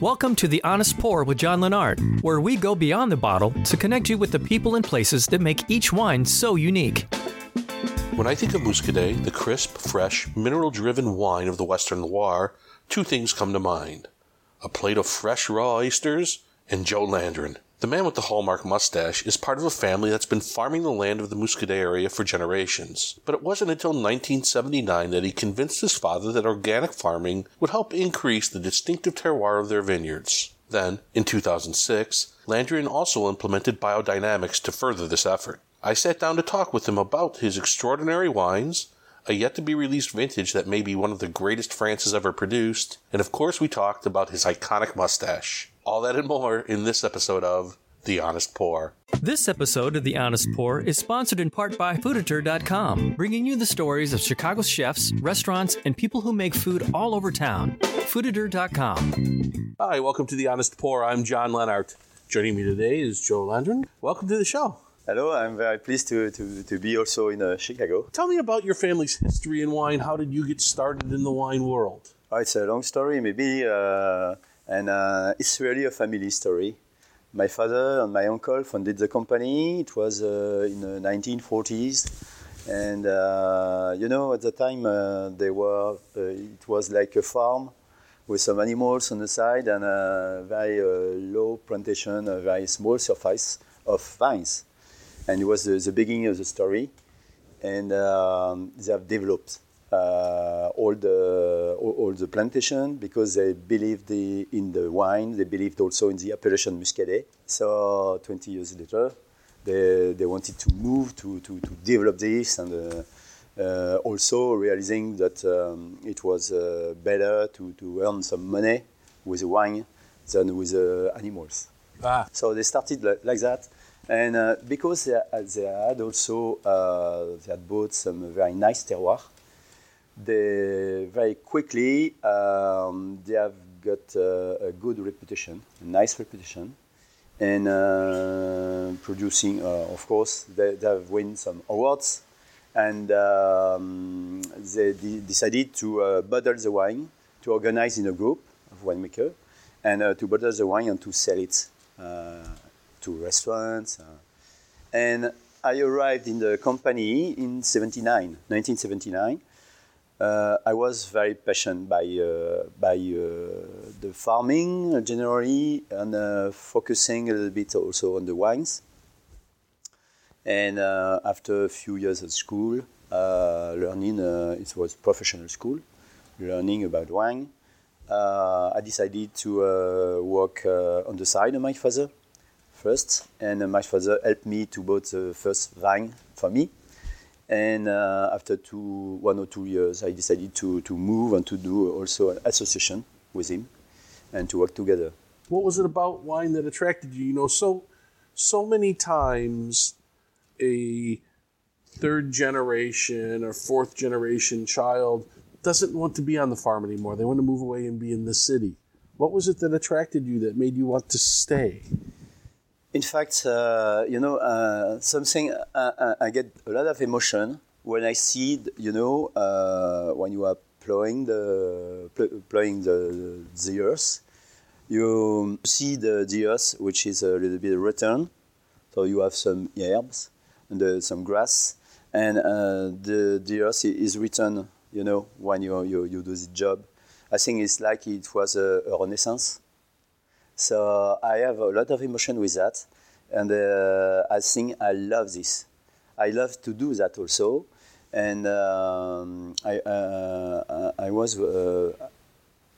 Welcome to The Honest Pour with John Lennart, where we go beyond the bottle to connect you with the people and places that make each wine so unique. When I think of Muscadet, the crisp, fresh, mineral driven wine of the Western Loire, two things come to mind a plate of fresh raw oysters and Jo Landron. The man with the hallmark mustache is part of a family that's been farming the land of the Muscadet area for generations. But it wasn't until 1979 that he convinced his father that organic farming would help increase the distinctive terroir of their vineyards. Then, in 2006, Landron also implemented biodynamics to further this effort. I sat down to talk with him about his extraordinary wines, a yet to be released vintage that may be one of the greatest France has ever produced, and of course we talked about his iconic mustache. All that and more in this episode of The Honest Pour. This episode of The Honest Pour is sponsored in part by Fooditor.com, bringing you the stories of Chicago's chefs, restaurants, and people who make food all over town. Fooditor.com. Hi, welcome to The Honest Pour. I'm John Lennart. Joining me today is Jo Landron. Welcome to the show. Hello, I'm very pleased to, to, to be also in uh, Chicago. Tell me about your family's history in wine. How did you get started in the wine world? Oh, it's a long story, maybe, uh, and uh, it's really a family story. My father and my uncle founded the company. It was uh, in the 1940s, and uh, you know, at the time uh, they were. it was like a farm with some animals on the side and a very low plantation, a very small surface of vines and it was the, the beginning of the story. And um, they have developed uh, all the all, all, the plantation because they believed the, in the wine. They believed also in the appellation Muscadet. So 20 years later, they, they wanted to move to, to, to develop this and uh, uh, also realizing that um, it was uh, better to, to earn some money with wine than with the animals. Ah. So they started like, like that. And uh, because they, they, had also uh, they had bought some very nice terroir, they very quickly um, they have got uh, a good reputation, a nice reputation, and uh, producing. Uh, of course, they, they, have won some awards, and um, they de- decided to uh, bottle the wine, to organize in a group of winemaker, and to bottle the wine and to sell it to restaurants. Uh, and I arrived in the company in 79, 1979. Uh, I was very passionate by, uh, by the farming generally and focusing a little bit also on the wines. And after a few years at school, learning, it was professional school, learning about wine, uh, I decided to uh, work uh, on the side of my father first, and uh, my father helped me to buy the first wine for me. And uh, after two, one or two years, I decided to, to move and to do also an association with him and to work together. What was it about wine that attracted you? You know, so so many times a third generation or fourth generation child doesn't want to be on the farm anymore. They want to move away and be in the city. What was it that attracted you that made you want to stay? In fact, uh, you know, uh, something uh, uh, I get a lot of emotion when I see, you know, uh, when you are plowing the plowing the, the earth, you see the, the earth which is a little bit rotten, so you have some herbs and uh, some grass, and the the earth is written, you know, when you you, you do the job. I think it's like it was a, a renaissance so I have a lot of emotion with that, and uh, I think I love this. I love to do that also, and um, I uh, I was uh,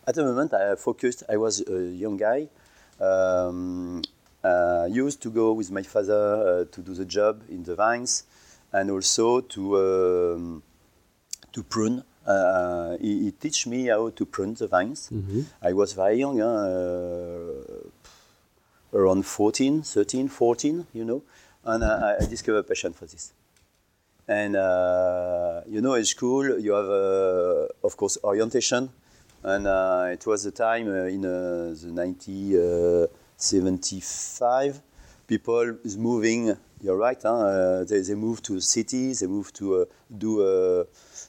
at the moment I focused. I was a young guy. Um, uh, used to go with my father uh, to do the job in the vines, and also to um, to prune uh, he, he teach me how to prune the vines. Mm-hmm. I was very young, uh, around 14, 13, 14, you know, and I, I discovered a passion for this. And uh, you know, at school you have, uh, of course, orientation, and uh, it was the time uh, in the 1975. People is moving. You're right. Huh? they, they move to cities. They move to do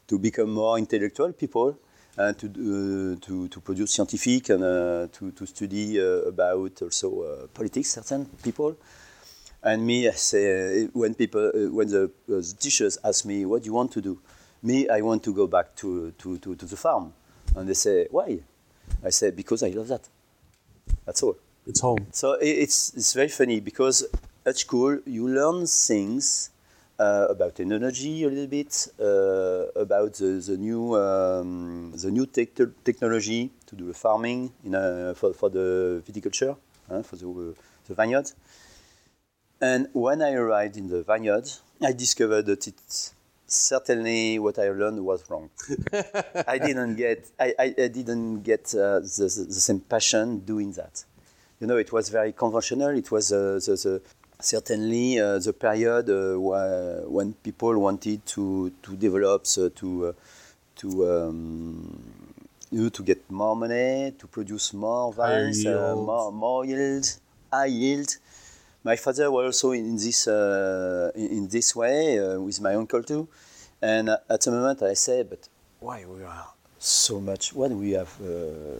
to become more intellectual people. and to uh, to to produce scientific and uh, to to study uh, about also uh, politics. Certain people. And me, I say, when people, uh, when the, uh, the teachers ask me, what do you want to do? Me, I want to go back to, to, to, to the farm. And they say, why? I say, because I love that. That's all. It's home. So it's, it's very funny because at school you learn things uh, about energy a little bit, uh, about the, the new, um, the new tech technology to do the farming in a, for, for the viticulture, uh, for the, uh, the vineyard. And when I arrived in the vineyard, I discovered that it's certainly what I learned was wrong. I didn't get, I, I, I didn't get uh, the, the, same passion doing that. You know, it was very conventional. It was uh, the, the, certainly uh, the period uh, wh- when people wanted to, to develop, so to, uh, to, um, you to get more money, to produce more vines, uh, more, more yield, high yield. My father was also in this uh, in this way uh, with my uncle too, and at the moment I say, but why we are so much? Why do we have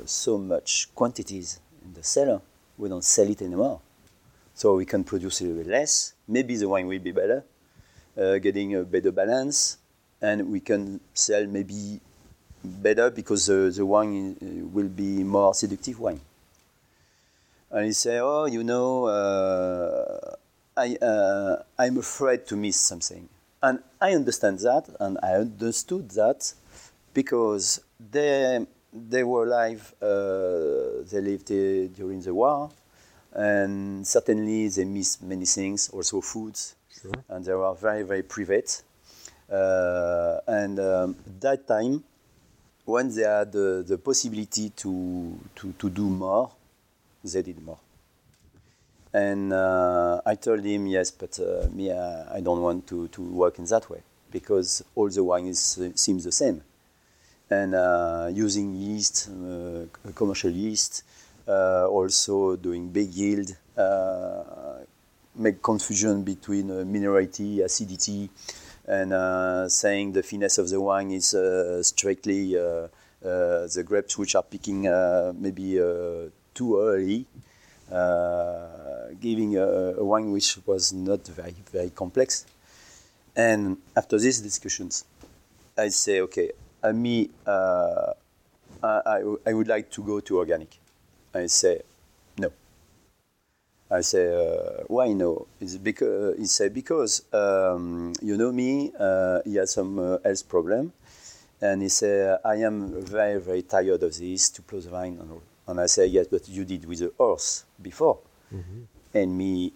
so much quantities in the cellar? We don't sell it anymore, so we can produce a little bit less. Maybe the wine will be better, uh, getting a better balance, and we can sell maybe better because the, wine uh, will be more seductive wine. And he say, "Oh, you know, uh, I uh, I'm afraid to miss something," and I understand that, and I understood that because they they were alive, uh, they lived during the war, and certainly they missed many things, also foods, and they were very very private, uh, and um, that time when they had the, the possibility to, to, to do more, they did more. And uh, I told him, yes, but uh, me, uh, I don't want to, to work in that way because all the wine is, seems the same. And uh, using yeast, uh, commercial yeast, uh, also doing big yield, uh, make confusion between uh, minerality, acidity, and uh, saying the finesse of the wine is uh, strictly uh, uh, the grapes which are picking uh, maybe uh, too early, uh, giving a, a wine which was not very very complex. And after these discussions, I say, okay, uh, me, uh, I- I would like to go to organic. I say, no. I say, uh, why no? It's because he said because um, you know me. Uh, he has some uh, health problem, and he said I am very very tired of this to close the vine and all. And I say yes, but you did with the horse before, and me,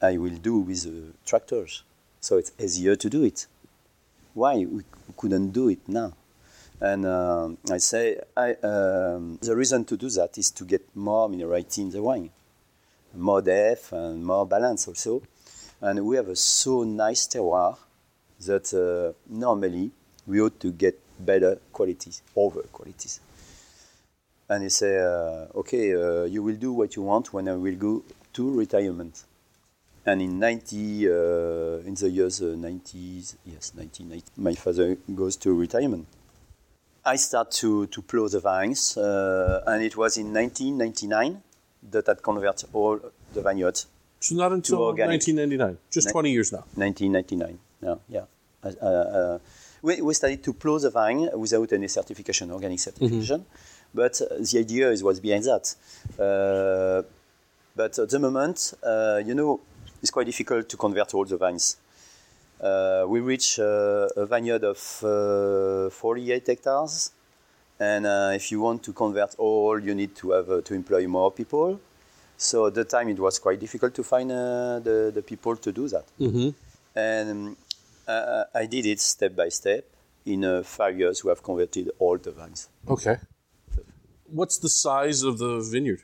I will do with the tractors. So it's easier to do it. Why we couldn't do it now? And um, I say I, um, the reason to do that is to get more minerality in the wine more depth and more balance also. And we have a so nice terroir that uh, normally we ought to get better qualities, over qualities. And he say, uh, okay, uh, you will do what you want when I will go to retirement. And in 90, uh, in the years uh, 90s, yes, 1990, my father goes to retirement. I start to, to plow the vines, uh, and it was in 1999 that I convert all the vineyards. So not until organic. 1999, just Ni- 20 years now. 1999. Yeah, yeah. Uh, uh, uh, we, we started to plow the vine without any certification, organic certification. But uh, the idea is what's behind that. Uh, but at the moment, uh, you know, it's quite difficult to convert all the vines. Uh, we reach uh, a vineyard of uh, 48 hectares, and uh, if you want to convert all, you need to have uh, to employ more people. So at the time, it was quite difficult to find uh, the, the people to do that. And um, uh, I did it step by step. In uh, five years, we have converted all the vines. Okay. What's the size of the vineyard?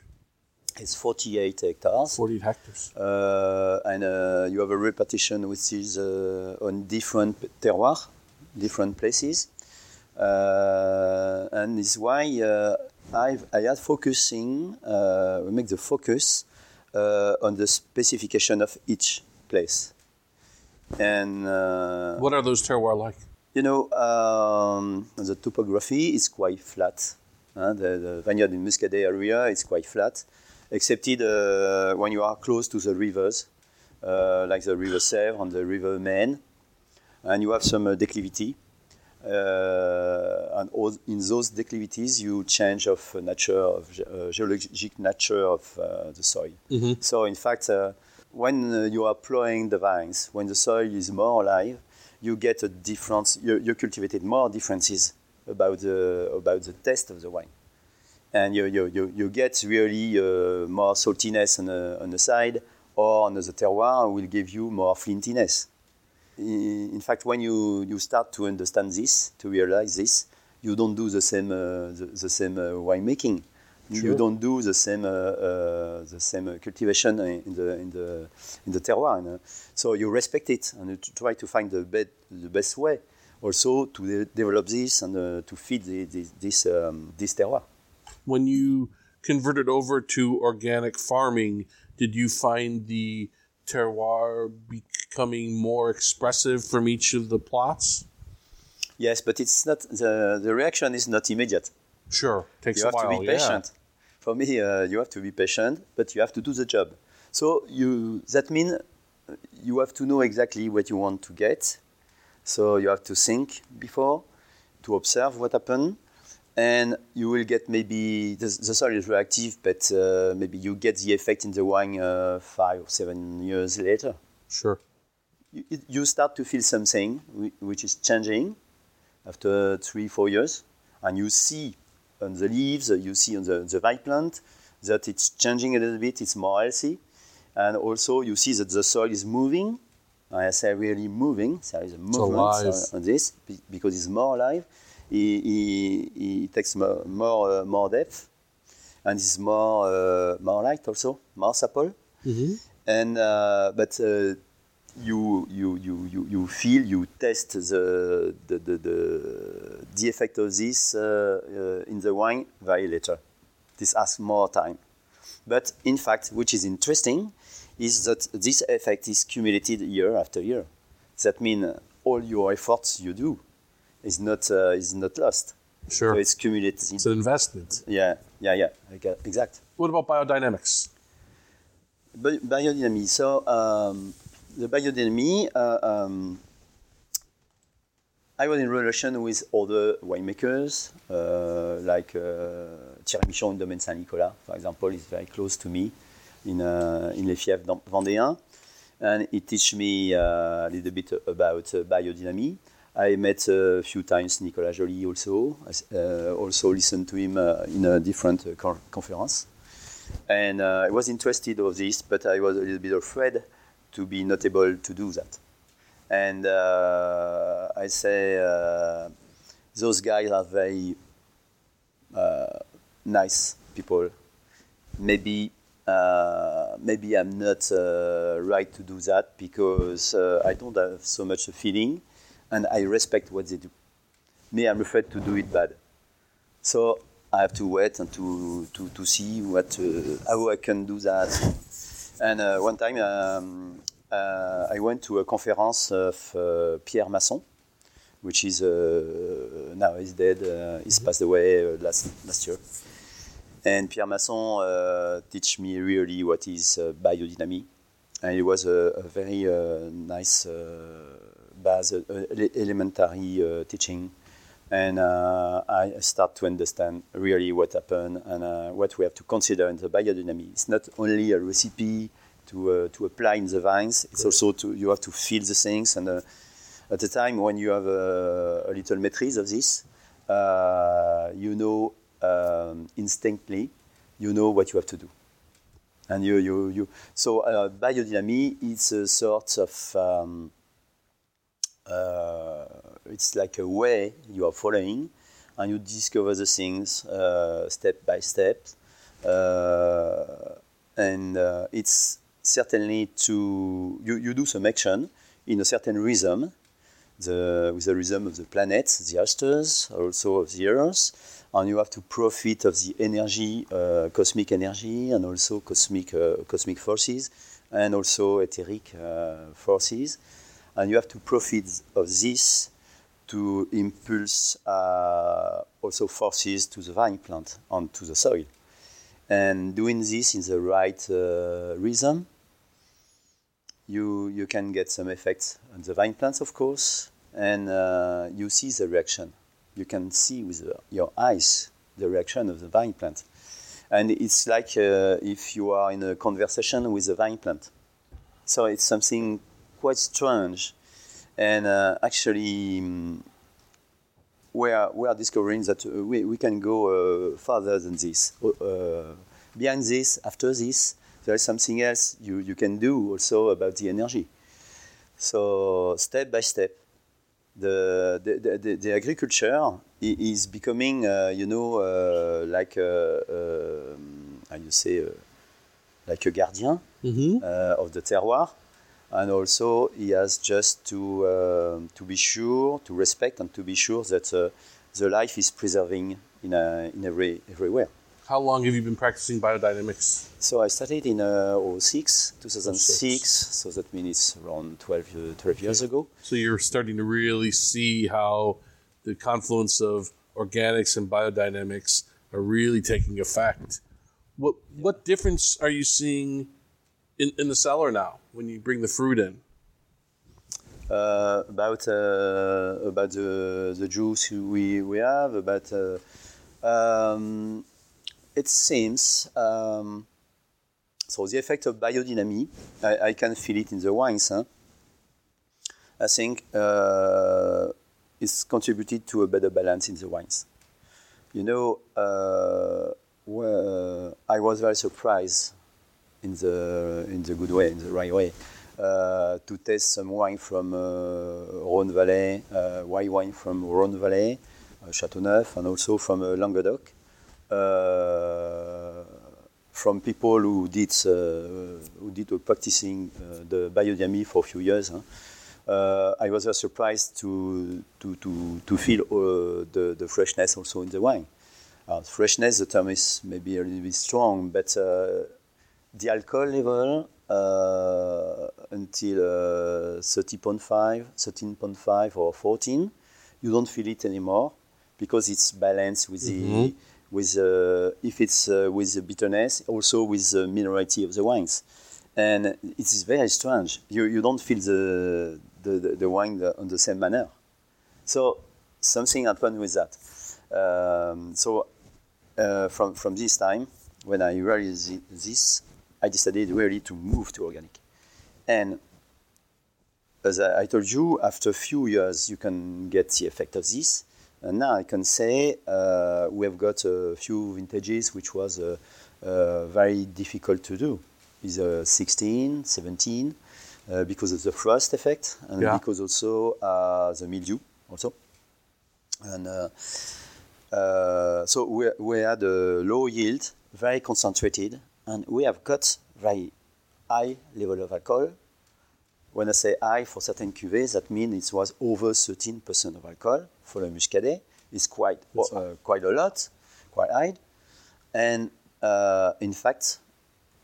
It's 48 hectares. 48 hectares. Uh, and uh, you have a repartition which is uh, on different terroir, different places. Uh, and it's why uh, I've, I had focusing, uh, we make the focus uh, on the specification of each place. And uh, What are those terroir like? You know, um, the topography is quite flat. Uh, the, the, vineyard in Muscadet area is quite flat, excepted uh, when you are close to the rivers, uh, like the River Sèvre and the River Maine, and you have some uh, declivity. Uh, and all, in those declivities, you change of nature, of uh, geologic nature of the soil. Mm-hmm. So, in fact, when you are plowing the vines, when the soil is more alive, you get a difference. You, you cultivated more differences about the about the taste of the wine, and you you, you, you get really uh, more saltiness on the, on the side, or on the terroir will give you more flintiness. In, fact, when you, you start to understand this, to realize this, you don't do the same uh, the, the, same uh, winemaking. Sure. You don't do the same uh, uh, the same cultivation in the in the in the terroir. You know? So you respect it and you try to find the, be- the best way also to de- develop this and uh, to feed the, the, this um, this terroir. When you converted over to organic farming, did you find the terroir becoming more expressive from each of the plots? Yes, but it's not the the reaction is not immediate. Sure, takes you a while. You have to be patient. Yeah. For me, uh, you have to be patient, but you have to do the job. So you that means you have to know exactly what you want to get. So you have to think before, to observe what happened, and you will get maybe the, the soil is reactive, but uh, maybe you get the effect in the wine uh, five or seven years later. Sure. You, you start to feel something which is changing after three, four years, and you see on the leaves, you see on the, the vine plant that it's changing a little bit, it's more healthy and also you see that the soil is moving. I say really moving. There is a movement on this because it's more alive. It, takes more more, uh, more depth, and it's more uh, more light also, more supple. Mm-hmm. And uh, but uh, you, you you you you feel you test the the the, the, the effect of this uh, uh, in the wine very later. This asks more time. But in fact, which is interesting, is that this effect is cumulated year after year. That means all your efforts you do is not uh, is not lost. Sure. So it's cumulative. It's an investment. Yeah, yeah, yeah. Exact. What about biodynamics? Bi- biodynamics. So um, the biodynamics. Uh, um, I was in relation with other winemakers, uh, like uh, Thierry Michon in Domaine Saint-Nicolas, for example, is very close to me in, uh, in Les Fiefs Vendéens. And he teach me uh, a little bit about uh, biodynamics. I met a few times Nicolas Joly also, uh, also listened to him uh, in a different uh, conference. And I was interested of this, but I was a little bit afraid to be not able to do that. And I say, those guys are very nice people. Maybe uh, maybe I'm not uh, right to do that because uh, I don't have so much a feeling and I respect what they do. Me, I'm afraid to do it bad. So I have to wait and to, to, to see what, uh, how I can do that. And uh, one time um, uh, I went to a conference of Pierre Masson, which is now he's dead, he's passed away last, last year. And Pierre Masson uh, teach me really what is uh, biodynamic. And it was a, a very uh, nice uh, base, uh, elementary uh, teaching. And I start to understand really what happened and what we have to consider in the biodynamics. It's not only a recipe to, to apply in the vines, it's also to, you have to feel the things. And at the time when you have a, a little maîtrise of this, you know um, instinctively, you know what you have to do. And you, you, you. So uh, biodynamic is a sort of, um, uh, it's like a way you are following, and you discover the things uh, step by step. Uh, and uh, it's certainly to, you, you do some action in a certain rhythm, the, with the rhythm of the planets, the asters, also of the earth, and you have to profit of the energy, uh, cosmic energy, and also cosmic uh, cosmic forces, and also etheric forces, and you have to profit of this to impulse uh, also forces to the vine plant onto the soil. And doing this in the right uh, rhythm, you, you can get some effects on the vine plants, of course, and uh, you see the reaction. You can see with your eyes the reaction of the vine plant. And it's like uh, if you are in a conversation with a vine plant. So it's something quite strange. And uh, actually, um, we, are, we are discovering that uh, we, we can go uh, further than this. Uh, behind this, after this, there is something else you, you can do also about the energy. So, step by step, the, the, the, the agriculture is becoming, uh, you know, uh, like a, uh, how you say, uh, like a guardian Mm-hmm. uh, of the terroir. And also, he has just to, um to be sure, to respect, and to be sure that uh, the life is preserving in, a, in every, everywhere. How long have you been practicing biodynamics? So I started in uh, 06, 2006, so that means it's around 12, uh, 12 years ago. So you're starting to really see how the confluence of organics and biodynamics are really taking effect. What what difference are you seeing in, in the cellar now when you bring the fruit in? uh, about uh, about the, the juice we, we have about uh, um, it seems um, so the effect of biodynamic I, I can feel it in the wines huh? I think uh, it's contributed to a better balance in the wines you know uh, well, I was very surprised in the in the good way in the right way uh, to taste some wine from uh, Rhône Valley, uh, white wine from Rhône Valley, uh, Châteauneuf, and also from uh, Languedoc, uh, from people who did uh, who did uh, practicing the biodynamic for a few years. huh. Uh, I was surprised to to to, to feel the the freshness also in the wine. Freshness, the term is maybe a little bit strong, but the alcohol level uh, until uh, 30.5, 13.5 or 14, you don't feel it anymore because it's balanced with the with uh, if it's uh, with the bitterness, also with the minerality of the wines, and it is very strange. You you don't feel the the, the, the wine on the same manner. So something happened with that. Um, so uh, from from this time, when I realized this, I decided really to move to organic. And as I, told you, after a few years, you can get the effect of this. And now I can say uh, we have got a few vintages which was uh, uh, very difficult to do. Is uh, 16, 17, uh, because of the frost effect and Yeah. because also uh, the mildew also. And so we, we had a low yield, very concentrated, and we have got very high level of alcohol. When I say high for certain cuvées, that means it was over 13% of alcohol for the Muscadet. It's quite uh, quite a lot, quite high. And uh, in fact,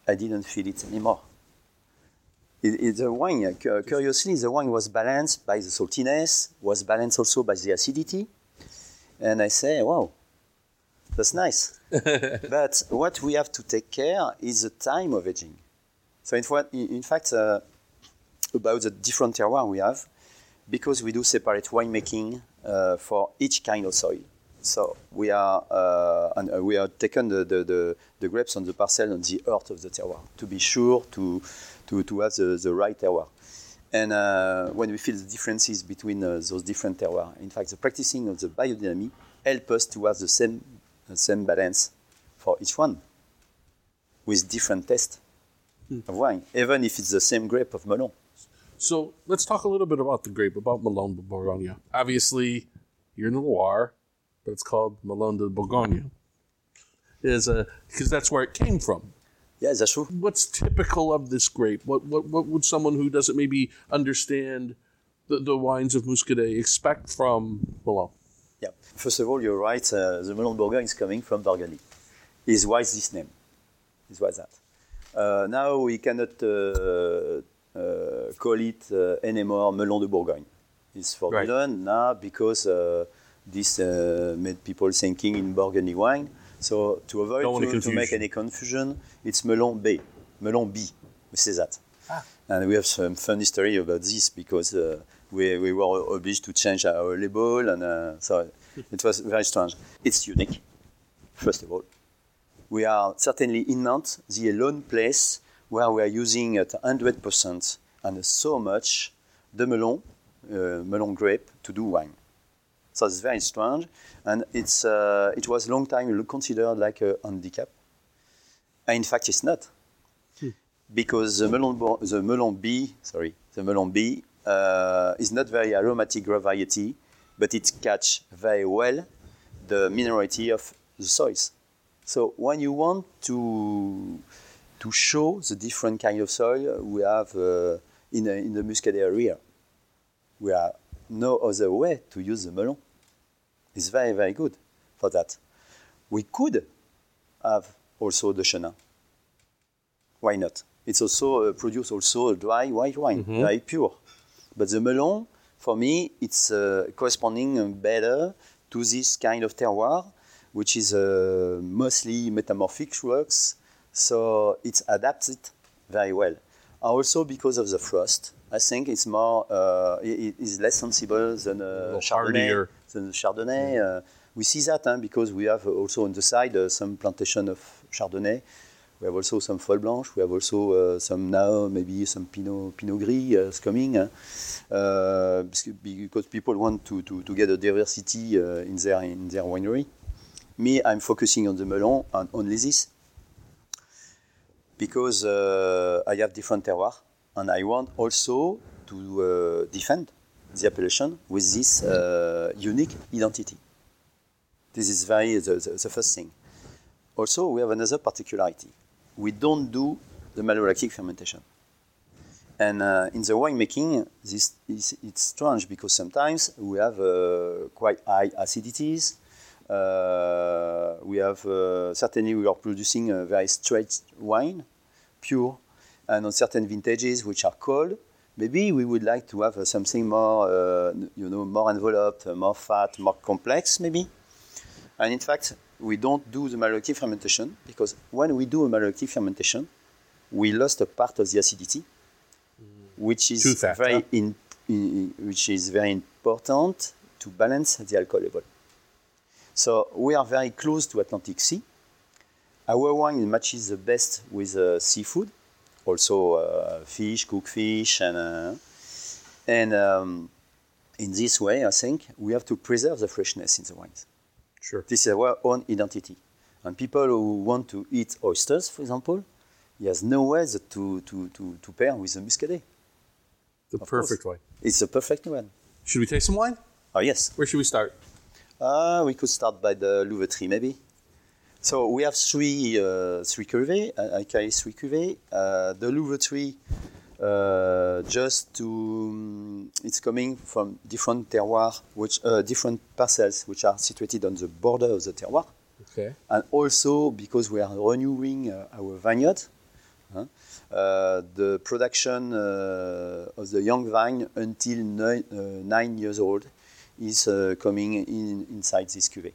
I didn't feel it anymore. It, it, the wine, uh, curiously, the wine was balanced by the saltiness, was balanced also by the acidity. And I say, wow, that's nice. but what we have to take care is the time of aging. So in, in fact, uh, about the different terroir we have, because we do separate winemaking uh, for each kind of soil. So we are uh, and uh, we are taken the, the, the, the grapes on the parcel on the earth of the terroir to be sure to to, to have the, the right terroir. And uh, when we feel the differences between uh, those different terroirs, in fact, the practicing of the biodynamic help us to have the same the same balance for each one with different taste hmm. of wine, even if it's the same grape of Melon. So let's talk a little bit about the grape, about Melon de Bourgogne. Obviously, you're in the Loire, but it's called Melon de Bourgogne. Is uh, a because that's where it came from. Yeah, that's true. What's typical of this grape? What what what would someone who doesn't maybe understand the, the wines of Muscadet expect from Melon? Yeah. First of all, you're right. Uh, the Melon de Bourgogne is coming from Burgundy. Is why is this name? Is why that? Uh, now we cannot uh, uh, call it uh, anymore Melon de Bourgogne. is forbidden now because uh, this uh, made people thinking in Burgundy wine. So to avoid to, to make any confusion, it's Melon B, Melon B. We say that. And we have some fun history about this because uh, we, we were obliged to change our label, and uh, so it was very strange. It's unique, first of all. We are certainly in Nantes, the alone place where we are using at 100% and so much the melon, uh, melon grape, to do wine. So it's very strange, and it's, uh, it was a long time considered like a handicap. And in fact, it's not because the melon, the melon B, sorry, the melon B uh, is not very aromatic variety, but it catch very well the minerality of the soils. So when you want to to show the different kind of soil we have uh, in, the- in the Muscadet area, we have no other way to use the melon. It's very very good for that. We could have also the chenin. Why not? It's also uh, produce also a dry white wine, very pure. But the melon, for me, it's uh, corresponding better to this kind of terroir, which is uh, mostly metamorphic rocks. So it's adapted very well. Also because of the frost, I think it's more, uh, it, is less sensible than uh, Chardonnay. hardier. Than Chardonnay. Uh, we see that huh, because we have also on the side uh, some plantation of Chardonnay. We have also some Folle Blanche. We have also uh, some now maybe some Pinot Pinot Gris uh, is coming huh? uh, because people want to, to, get a diversity uh, in their in their winery. Me, I'm focusing on the melon and only this because uh, I have different terroir and I want also to uh, defend the appellation with this uh, unique identity. This is very the, the first thing. Also, we have another particularity. We don't do the malolactic fermentation. And uh, in the winemaking, this is it's strange because sometimes we have uh, quite high acidities. Uh, we have uh, certainly we are producing a very straight wine, pure, and on certain vintages which are cold, maybe we would like to have uh, something more, uh, you know, more enveloped, more fat, more complex, maybe. And in fact, we don't do the malolactic fermentation because when we do a malolactic fermentation, we lost a part of the acidity, which is fat, very huh? in, in- which is very important to balance the alcohol level. So we are very close to Atlantic Sea. Our wine matches the best with uh, seafood, also uh, fish, cooked fish, and uh, and um, in this way, I think we have to preserve the freshness in the wines. Sure. This is our own identity. And people who want to eat oysters, for example, he has no way to, to, to, to pair with the muscadet. The course. perfect way. It's the perfect one. Should we taste some wine? Oh, yes. Where should we start? Uh, we could start by the Louveterie, maybe. So we have three, uh, three cuvées. I carry three cuvées. Uh, the Louveterie, uh, just to, um, it's coming from different terroirs, which, uh, different parcels which are situated on the border of the terroir. Okay. and also because we are renewing uh, our vineyard. huh, uh, the production uh, of the young vine until nine, nine years old is uh, coming in, inside this cuvée.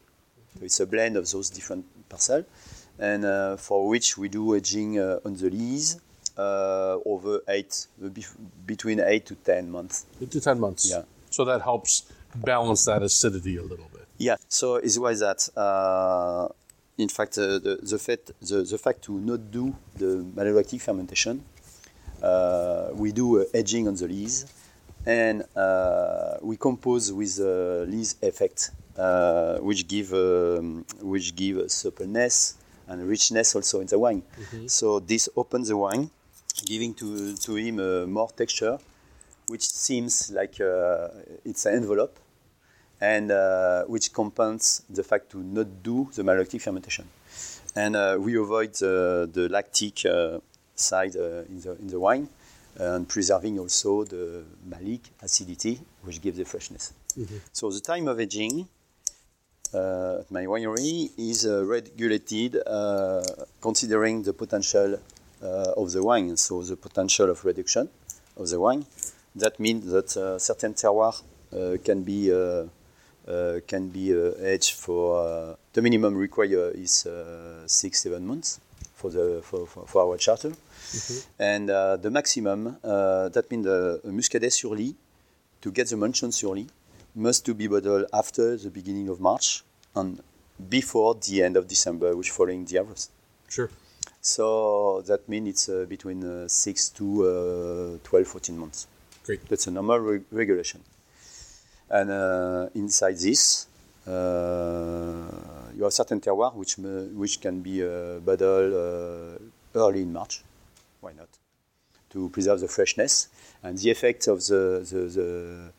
So it's a blend of those different parcels, and uh, for which we do aging uh, on the lees uh, over eight, between eight to ten months. Eight to ten months. Yeah. So that helps balance that acidity a little bit. Yeah, so it's why that. Uh, in fact, uh, the, the, fact, the, the fact to not do the malolactic fermentation, uh, we do uh, aging on the lees, and uh, we compose with the lees effect, uh, which give um, which give suppleness and richness also in the wine. So this opens the wine, giving to to him uh, more texture, which seems like uh, it's an envelope and uh, which compensates the fact to not do the malolactic fermentation. And uh, we avoid the, lactic uh, side uh, in, the, in the wine and preserving also the malic acidity, which gives the freshness. So the time of aging at my winery is regulated considering the potential of the wine, and so the potential of reduction of the wine. That means that uh, certain terroirs uh, can be uh, uh, can be uh, aged for uh, the minimum required is uh, six seven months for the for, for, for our charter, and uh, the maximum uh, that means the Muscadet sur lie to get the mention sur lie must to be bottled after the beginning of March and before the end of December, which following the harvest. Sure. So that means it's uh, between uh, 6 to uh, 12, 14 months. Great. That's a normal reg- regulation. And uh, inside this, uh, you have certain terroir which, which can be uh, bottled uh, early in March. Why not? To preserve the freshness. And the effect of the, the, the,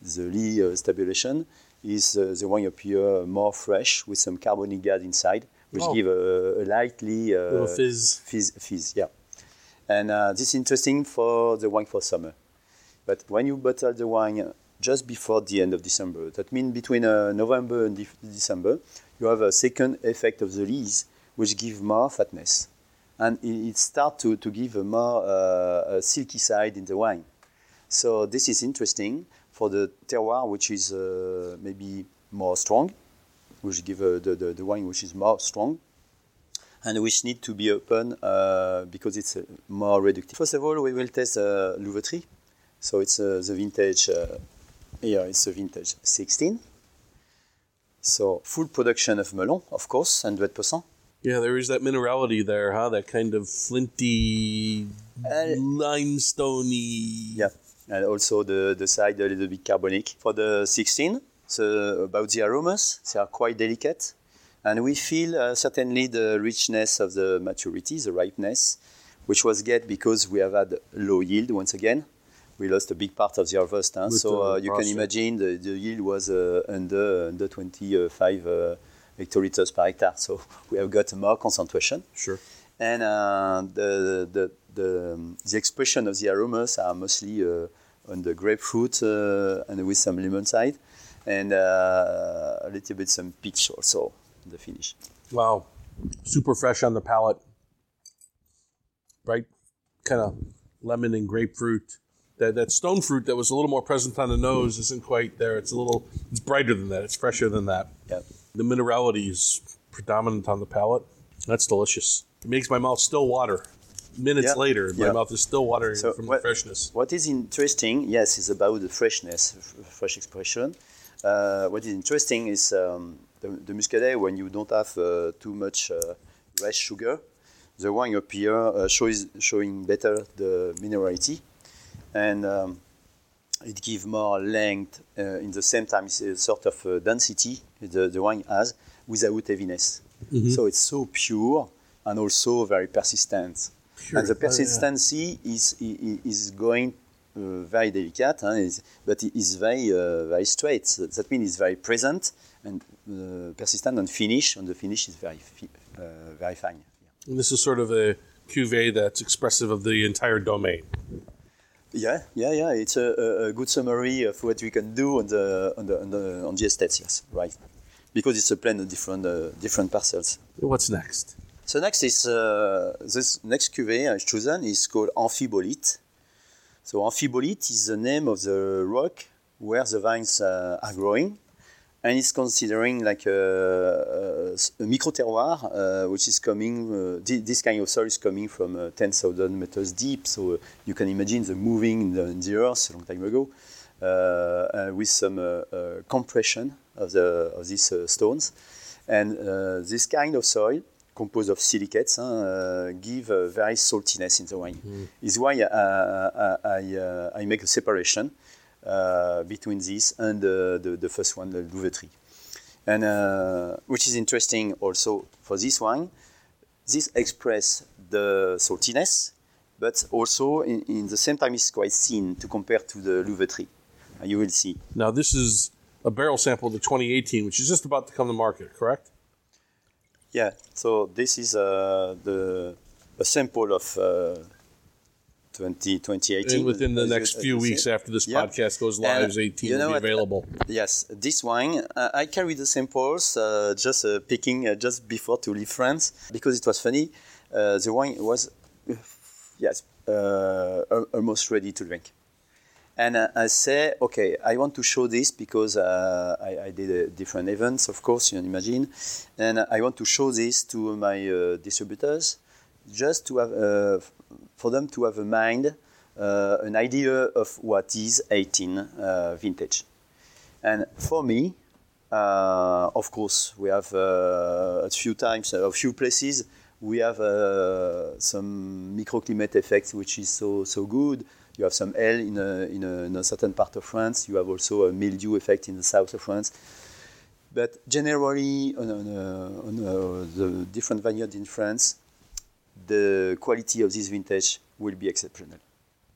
the Lee stabilization is uh, the wine appear more fresh with some carbonic gas inside, which Oh. give a, a lightly uh, fizz. fizz, fizz, yeah. And uh, this is interesting for the wine for summer. But when you bottle the wine just before the end of December, that means between uh, November and de- December, you have a second effect of the lees, which give more fatness. And it, it starts to, to give a more uh, a silky side in the wine. So this is interesting for the terroir, which is uh, maybe more strong, which give uh, the, the, the wine which is more strong, and which need to be open uh, because it's uh, more reductive. First of all, we will test uh. So it's uh, the vintage, uh, here it's the vintage 16. So full production of melon, of course, 100%. Yeah, there is that minerality there, huh? That kind of flinty, Uh, limestoney. Yeah, and also the, the side a little bit carbonic. For the 16, so about the aromas, they are quite delicate. And we feel uh, certainly the richness of the maturity, the ripeness, which was get because we have had low yield once again. We lost a big part of the harvest, huh? So uh, you can imagine the, the yield was uh, under under 25 uh, hectoliters per hectare. So we have got more concentration Sure. and uh, the, the, the, the expression of the aromas are mostly uh, on the grapefruit uh, and with some lemon side and uh, a little bit some peach also the finish. Wow. Super fresh on the palate. Bright kind of lemon and grapefruit. That, that stone fruit that was a little more present on the nose isn't quite there. It's a little, it's brighter than that. It's fresher than that. Yeah. The minerality is predominant on the palate. That's delicious. It makes my mouth still water. Minutes Yeah. later, my Yeah. mouth is still watering So from what- the freshness. What is interesting, yes, is about the freshness, f- fresh expression. Uh, what is interesting is um, the, the muscadet when you don't have uh, too much uh, rice sugar, the wine appear uh, shows, showing better the minerality, and um, it gives more length. Uh, in the same time, it's a sort of uh, density the, the wine has without heaviness. So it's so pure and also very persistent. And the Oh, yeah. persistency is, is, is going very delicate, huh, but it is very, uh, very straight. So that means it's very present and uh, persistent and finish, and the finish is very, uh, very fine. And this is sort of a cuvee that's expressive of the entire domain. Yeah, yeah, yeah. It's a, a, good summary of what we can do on the on the on the, on the estates. Yes, right. Because it's a plan of different uh, different parcels. What's next? So next is uh, this next cuvée I've chosen is called Amphibolite. So Amphibolite is the name of the rock where the vines uh, are growing, and it's considering like a, a, a micro terroir, uh, which is coming. Uh, thi- this kind of soil is coming from uh, 10,000 meters deep. So uh, you can imagine the moving in the, in the earth a long time ago, uh, with some compression of the of these stones, and this kind of soil composed of silicates uh, give a very saltiness in the wine. Is why uh, I, I, uh, I make a separation uh, between this and uh, the, the first one, the Louveterie. And uh, which is interesting also for this wine, this express the saltiness, but also in, in the same time is quite thin to compare to the Louveterie. Uh, you will see. Now, this is a barrel sample of the 2018, which is just about to come to market, correct? Yeah, so this is uh, the a sample of uh, 20, 2018. And within the you- next few weeks after this Yeah. podcast goes And, live, 18 you know will be what? available. Yes, this wine, uh, I carried the samples uh, just uh, picking uh, just before to leave France because it was funny. Uh, the wine was, yes, uh, almost ready to drink. And uh, I say, okay, I want to show this because uh, I, I, did uh, different events, of course, you can imagine, and I want to show this to my uh, distributors, just to have, uh, for them to have a mind, uh, an idea of what is 18 vintage. And for me, of course, we have a few times, a few places, we have some microclimate effects, which is so so good you have some hail in a, in, a, in a certain part of France. You have also a mildew effect in the south of France. But generally, on, on, uh, on uh, the different vineyards in France, the quality of this vintage will be exceptional.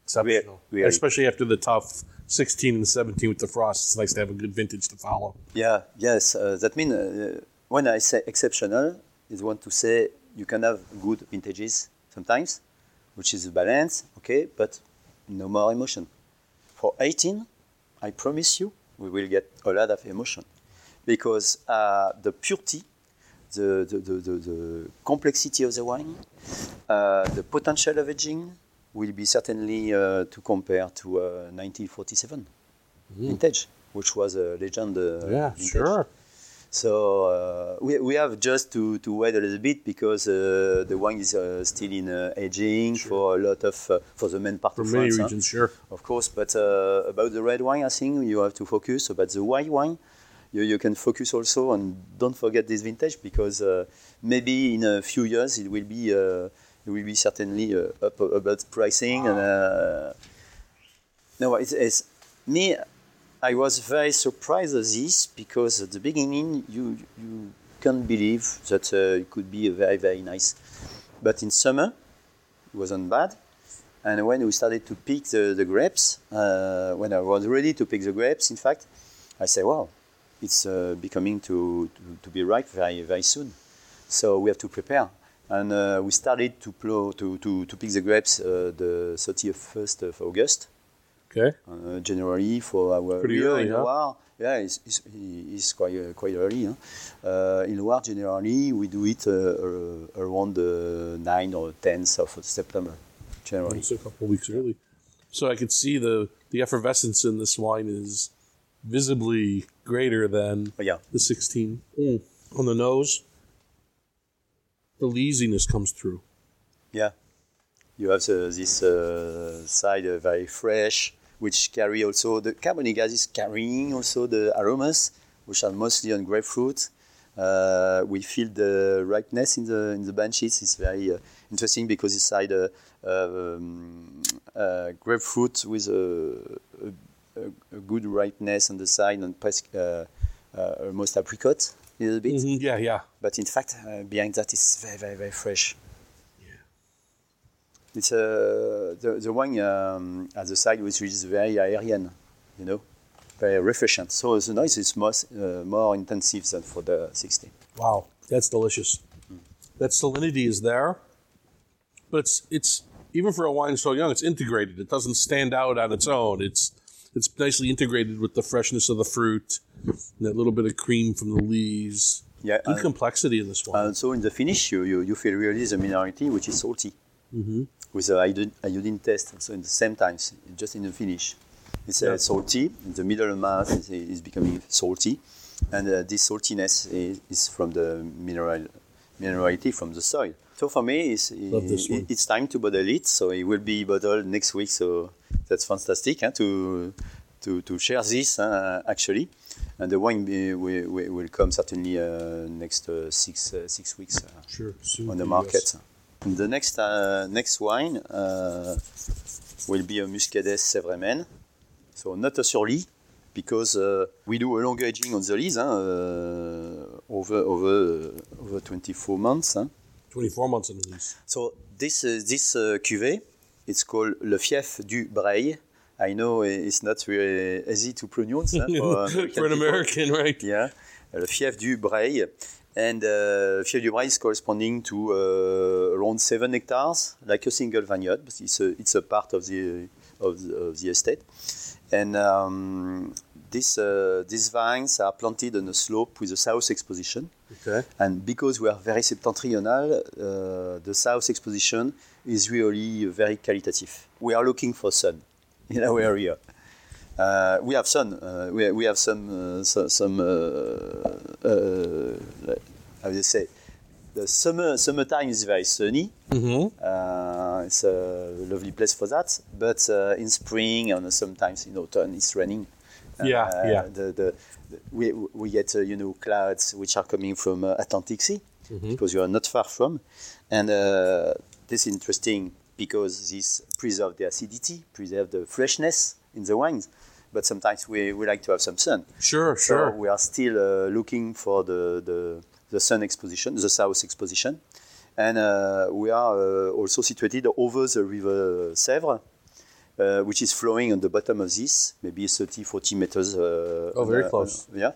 Exceptional. Especially after the tough 16 and 17 with the frost. It's nice to have a good vintage to follow. Yeah, yes. Uh, that means uh, when I say exceptional, is want to say you can have good vintages sometimes, which is a balance, okay, but no more emotion. For 18, I promise you, we will get a lot of emotion because uh, the purity, the, the, the, the, complexity of the wine, uh, the potential of aging will be certainly uh, to compare to 1947 mm. vintage, which was a legend. Uh, yeah, vintage. sure. So uh, we, we have just to, to wait a little bit because uh, the wine is uh, still in uh, aging sure. for a lot of uh, for the main part for of many France, regions, huh? sure, of course. But uh, about the red wine, I think you have to focus. About the white wine, you, you can focus also and don't forget this vintage because maybe in a few years it will be it will be certainly up about pricing and no, it's, it's me. I was very surprised at this because at the beginning you you can't believe that uh, it could be very very nice, but in summer it wasn't bad, and when we started to pick the, the grapes, uh, when I was ready to pick the grapes, in fact, I said, wow, it's uh, becoming to, to, to, be ripe very very soon, so we have to prepare. And uh, we started to, plow, to, to, to pick the grapes uh, the 31st of August Okay. Uh, January for our Pretty year early, in huh? Loire. Yeah, it's, it's, it's quite uh, quite early. Huh? Uh, in Loire, generally, we do it uh, uh, around the 9 or 10th of September, generally. It's a couple of weeks early. So I could see the, the effervescence in this wine is visibly greater than yeah. the 16. Mm. On the nose, the leesiness comes through. Yeah. You have the, this uh, side uh, very fresh, which carry also the carbonic is carrying also the aromas, which are mostly on grapefruit. Uh, we feel the ripeness in the in the benches. It's very uh, interesting because it's inside a, um, grapefruit with a, a, a, good ripeness on the side and uh, uh, almost apricot a little bit. Mm-hmm. Yeah, yeah. But in fact, uh, behind that is very, very, very fresh. It's uh, the, the wine um, at the side which is very aerian, you know, very refreshing. So the noise is most, uh, more intensive than for the 16. Wow, that's delicious. Mm. That salinity is there, but it's it's even for a wine so young, it's integrated. It doesn't stand out on its own. It's it's nicely integrated with the freshness of the fruit, that little bit of cream from the leaves. Yeah, good complexity in this wine. And so in the finish, you, you, you feel really the minerality, which is salty. Mm-hmm with the iodine, iodine test, so in the same times, just in the finish. It's uh, salty, in the middle mass is, is becoming salty, and uh, this saltiness is, is, from the mineral, minerality from the soil. So for me, it's, it, it's time to bottle it, so it will be bottled next week, so that's fantastic huh, to, to, to share this uh, actually. And the wine will, will come certainly uh, next uh, six, uh, six weeks sure, on the market. Yes. The next uh, next wine uh, will be a Muscadet Sèvres so not a surly, because uh, we do a long aging on the lees huh, over over over 24 months. Huh. 24 months on the lees. So this this cuvée, it's called Le Fief du Breil. I know it's not really easy to pronounce huh, for, for, an American, right? Yeah, Le Fief du Breil. And uh, du is corresponding to uh, around seven hectares, like a single vineyard, but it's a, it's a part of the, of the, of the estate. And um, this, uh, these vines are planted on a slope with a south exposition. Okay. And because we are very septentrional, uh, the south exposition is really very qualitative. We are looking for sun in our area. Uh, we have sun. Uh, we, we have some uh, so, some uh, uh, how do you say? The summer summertime is very sunny. Mm-hmm. Uh, it's a lovely place for that. But uh, in spring and sometimes in autumn it's raining. Yeah, yeah. The, the, the- we, we get you know clouds which are coming from Atlantic Sea Mm-hmm. because you are not far from, and uh, this is interesting because this preserve the acidity, preserve the freshness in the wines. But sometimes we, we like to have some sun. Sure, So sure. we are still uh, looking for the, the, the sun exposition, the south exposition. And uh, we are uh, also situated over the river Sèvre, uh, which is flowing on the bottom of this, maybe 30, 40 meters. Uh, Oh, very close. yeah.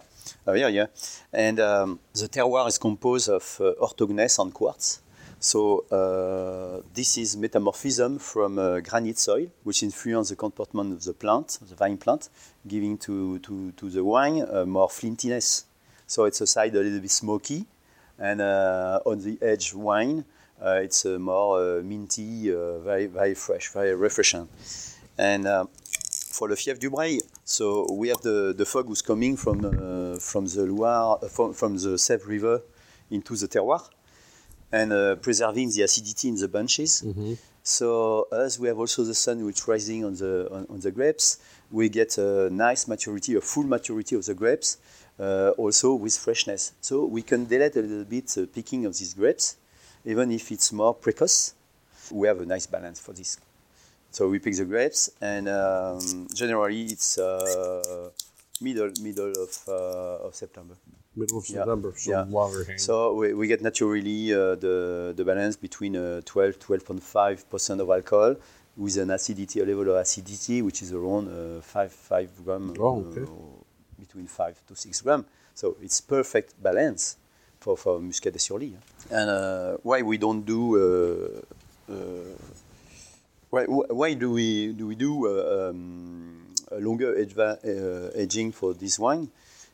Oh, yeah, yeah. And um, the terroir is composed of orthogneiss and quartz. So uh, this is metamorphism from uh, granite soil, which influences the comportment of the plant, the vine plant, giving to, to, to the wine uh, more flintiness. So it's a side a little bit smoky, and uh, on the edge wine, uh, it's uh, more minty, very very fresh, very refreshing. And for the Fief du Breil, so we have the, the fog who's coming from from the Loire, from, from the Sèvre River into the terroir, and uh, preserving the acidity in the bunches. So as we have also the sun which rising on the on, on the grapes, we get a nice maturity, a full maturity of the grapes, uh, also with freshness. So we can delay a little bit the picking of these grapes, even if it's more precoce. We have a nice balance for this. So we pick the grapes, and um, generally it's uh, middle middle of uh, of September. Middle of Yeah, September, so yeah. longer hang. So we, we get naturally uh, the, the balance between uh, 12, 12.5% of alcohol with an acidity, a level of acidity which is around uh, 5, 5 gram, Oh, okay. uh, between 5 to 6 gram. So it's perfect balance for, for Muscadet sur Lie. And uh, why we don't do uh, why, why do we do we do uh, um, a longer uh, aging for this wine?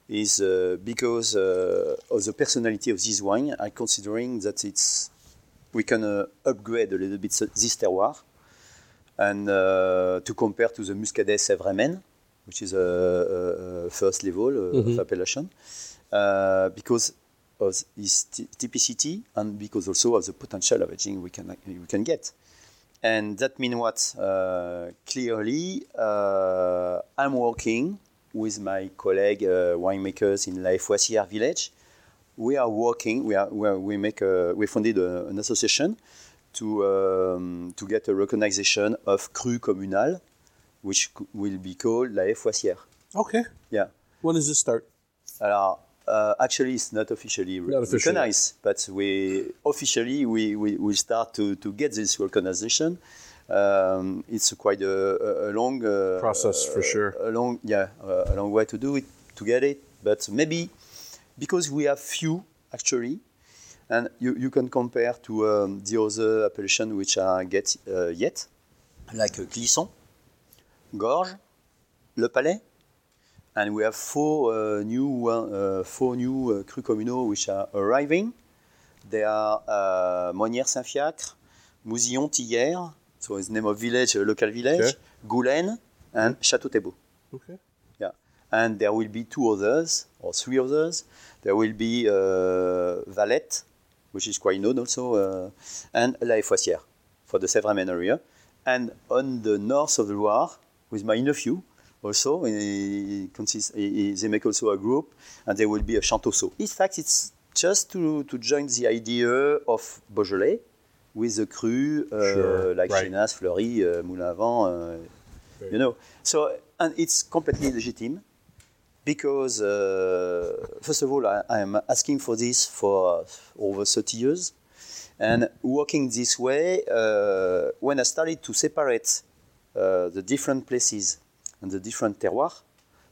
Is uh, because uh, of the personality of this wine. I considering that it's we can uh, upgrade a little bit this terroir, and uh, to compare to the Muscadet Sèvres which is a, a, first level uh, of appellation, uh, because of its ty- typicity and because also of the potential of aging we can we can get. And that means what? Uh, clearly, uh, I'm working with my colleague uh, winemakers in La Fouassière village. We are working. We are, we, are, we make a, we funded a, an association to um, to get a recognition of cru communal, which will be called La Fouassière. okay. Yeah. When does this start? Alors, uh, actually, it's not officially Not officially. recognized, but we officially we, we will start to, to get this recognition. Um, it's quite a, a, long uh, Process, for sure. A long, yeah, uh, a long way to do it to get it. But maybe because we have few actually, and you, you can compare to um, the other appellation which are get uh, yet, like uh, Clisson, Gorges, Le Pallet, and we have four uh, new uh, four new uh, cru communaux which are arriving. They are uh, Monnières Saint-Fiacre, Mouzillon-Tillières, so it's name of village, a local village, Okay. Goulaine, and Château-Thébaud. Okay. Yeah, and there will be two others or three others. There will be uh, Vallet, which is quite known also, uh, and La Fouassière for the Sèvre area. And on the north of the Loire, with my nephew, also, consists, he- he- they make also a group, and there will be a Champtoceaux. In fact, it's just to, to join the idea of Beaujolais with the cru, uh, Sure, like right. Fleurie, uh, Moulin à Vent, uh, you know. So, and it's completely legitimate because, uh, first of all, I, I'm asking for this for over 30 years. And working this way, uh, when I started to separate uh, the different places and the different terroirs,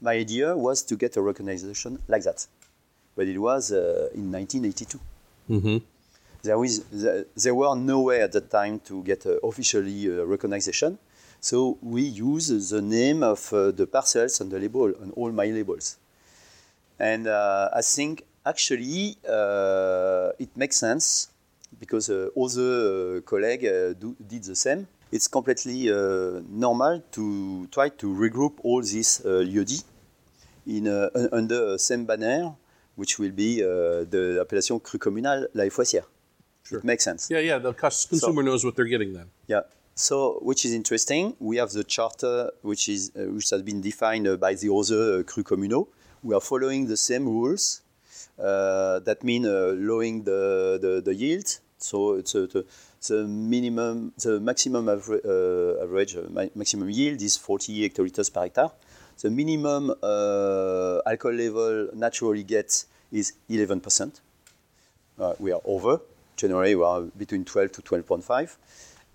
my idea was to get a recognition like that. But it was in 1982. Mm-hmm. There, is, there, there were no way at that time to get uh, officially uh, recognition. So we use the name of uh, the parcels on the label, on all my labels. And uh, I think actually uh, it makes sense because uh, other colleagues did the same. it's completely normal to try to regroup all these uh, lieux-dits in under the same banner, which will be uh, the appellation cru communal La Fouassière. Sure. It makes sense. Yeah, yeah. The consumer knows what they're getting then. Yeah. So, which is interesting, we have the charter which is uh, which has been defined uh, by the other uh, cru communaux. We are following the same rules. Uh, that mean uh, lowering the, the, the yield. So it's uh, the, the minimum, the maximum avera- uh, average, uh, ma- maximum yield is 40 hectoliters per hectare. The minimum uh, alcohol level naturally gets is 11%. Uh, we are over. Generally, we are between 12 to 12.5.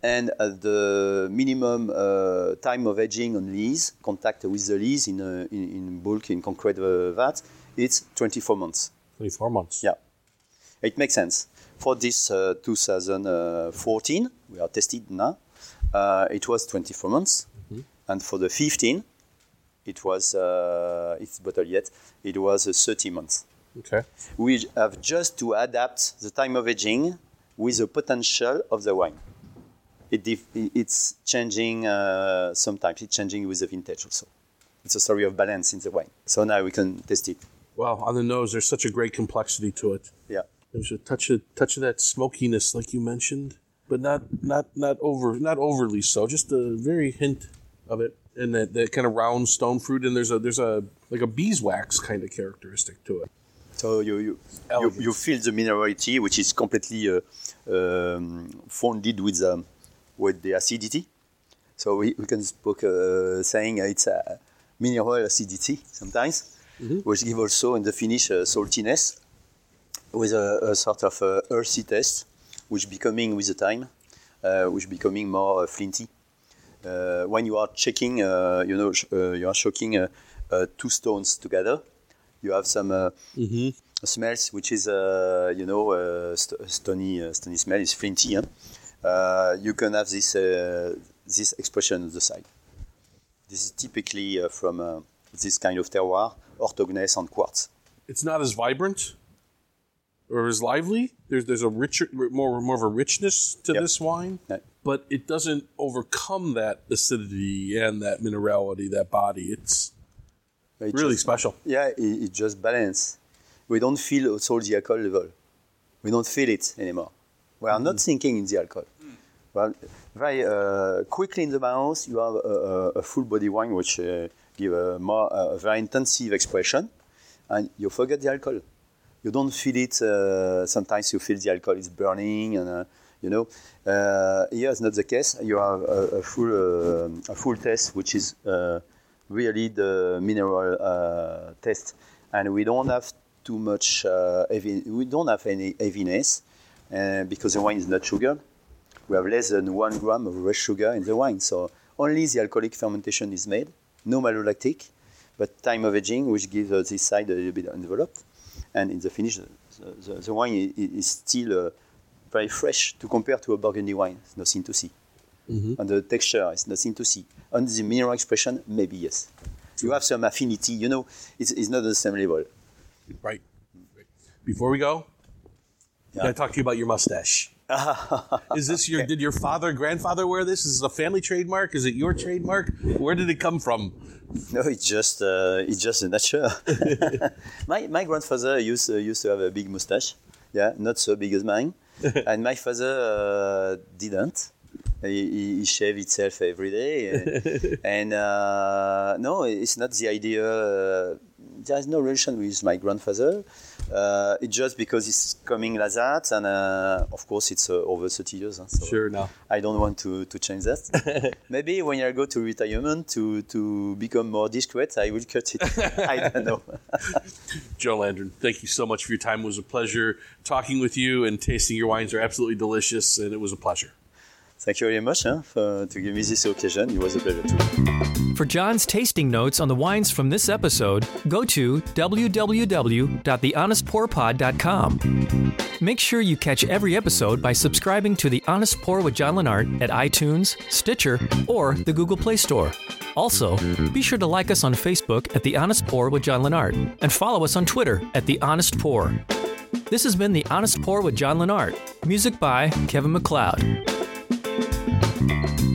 And the minimum uh, time of aging on lease, contact with the lease in, uh, in, in bulk, in concrete uh, vat, it's 24 months. 24 months. Yeah, it makes sense. For this uh, 2014, we are tested now. Uh, it was 24 months, and for the 15, it was uh, it's bottled yet. It was uh, 30 months. Okay. We have just to adapt the time of aging with the potential of the wine. It it's changing uh, sometimes. It's changing with the vintage also. It's a story of balance in the wine. So now we can test it. Well, on the nose, there's such a great complexity to it. Yeah. There's a touch of touch of that smokiness, like you mentioned, but not not not over not overly so. Just a very hint of it, and that, that kind of round stone fruit. And there's a there's a like a beeswax kind of characteristic to it. So you you, you, you feel the minerality, which is completely uh, um, founded with um, with the acidity. So we, we can speak uh, saying it's a mineral acidity sometimes, which give also in the finish uh, saltiness with a, a sort of uh, earthy taste, which becoming with the time, uh, which becoming more uh, flinty. Uh, when you are checking, uh, you know, uh, you are shocking uh, two stones together, you have some uh, smells, which is, uh, you know, uh, st- stony, uh, stony smell is flinty. Huh? Uh, you can have this uh, this expression on the side. This is typically uh, from uh, this kind of terroir, orthogneiss and quartz. It's not as vibrant or as lively. There's there's a richer more more of a richness to Yep. this wine, Yeah. but it doesn't overcome that acidity and that minerality, that body. It's It really just- special. Yeah, it, it just balance. We don't feel also the alcohol level. We don't feel it anymore. We are not thinking in the alcohol. Well, very uh, quickly in the mouth, you have a, a, a full body wine which uh, give a more a very intensive expression, and you forget the alcohol. You don't feel it. Uh, sometimes you feel the alcohol is burning, and uh, you know. Uh, here is not the case. You have a, a full uh, a full test, which is uh, really the mineral uh, test, and we don't have too much. Uh, heavy, we don't have any heaviness uh, because the wine is not sugared. We have less than one gram of fresh sugar in the wine, so only the alcoholic fermentation is made, no malolactic, but time of aging, which gives us this side a little bit enveloped, and in the finish, the, the, the wine i- i- is still uh, very fresh to compare to a Burgundy wine. It's nothing to see. And the texture is nothing to see. On the mineral expression, maybe yes. You have some affinity, you know, it's, it's not the same level. Right. Before we go, I gotta talk to you about your mustache. Is this your? Did your father, grandfather wear this? Is this a family trademark? Is it your trademark? Where did it come from? No, it's just uh, it's just a nature. my my grandfather used uh, used to have a big mustache. Yeah, not so big as mine. and my father uh, didn't. He, he, shaved himself every day. And, and, uh, no, it's not the idea. Uh, there is no relation with my grandfather. Uh, it's just because it's coming like that, and uh, of course it's uh, over 30 years. so Sure, no. I don't want to, to change that. Maybe when I go to retirement to, to become more discreet, I will cut it. I don't know. Jo Landron, thank you so much for your time. It was a pleasure talking with you and tasting your wines are absolutely delicious, and it was a pleasure. Thank you very much huh, for, to give me this occasion. It was a pleasure too. For John's tasting notes on the wines from this episode, go to www.thehonestpourpod.com. Make sure you catch every episode by subscribing to The Honest Pour with John Lennart at iTunes, Stitcher, or the Google Play Store. Also, be sure to like us on Facebook at The Honest Pour with John Lennart and follow us on Twitter at The Honest Pour. This has been The Honest Pour with John Lennart. Music by Kevin MacLeod. Mm-hmm.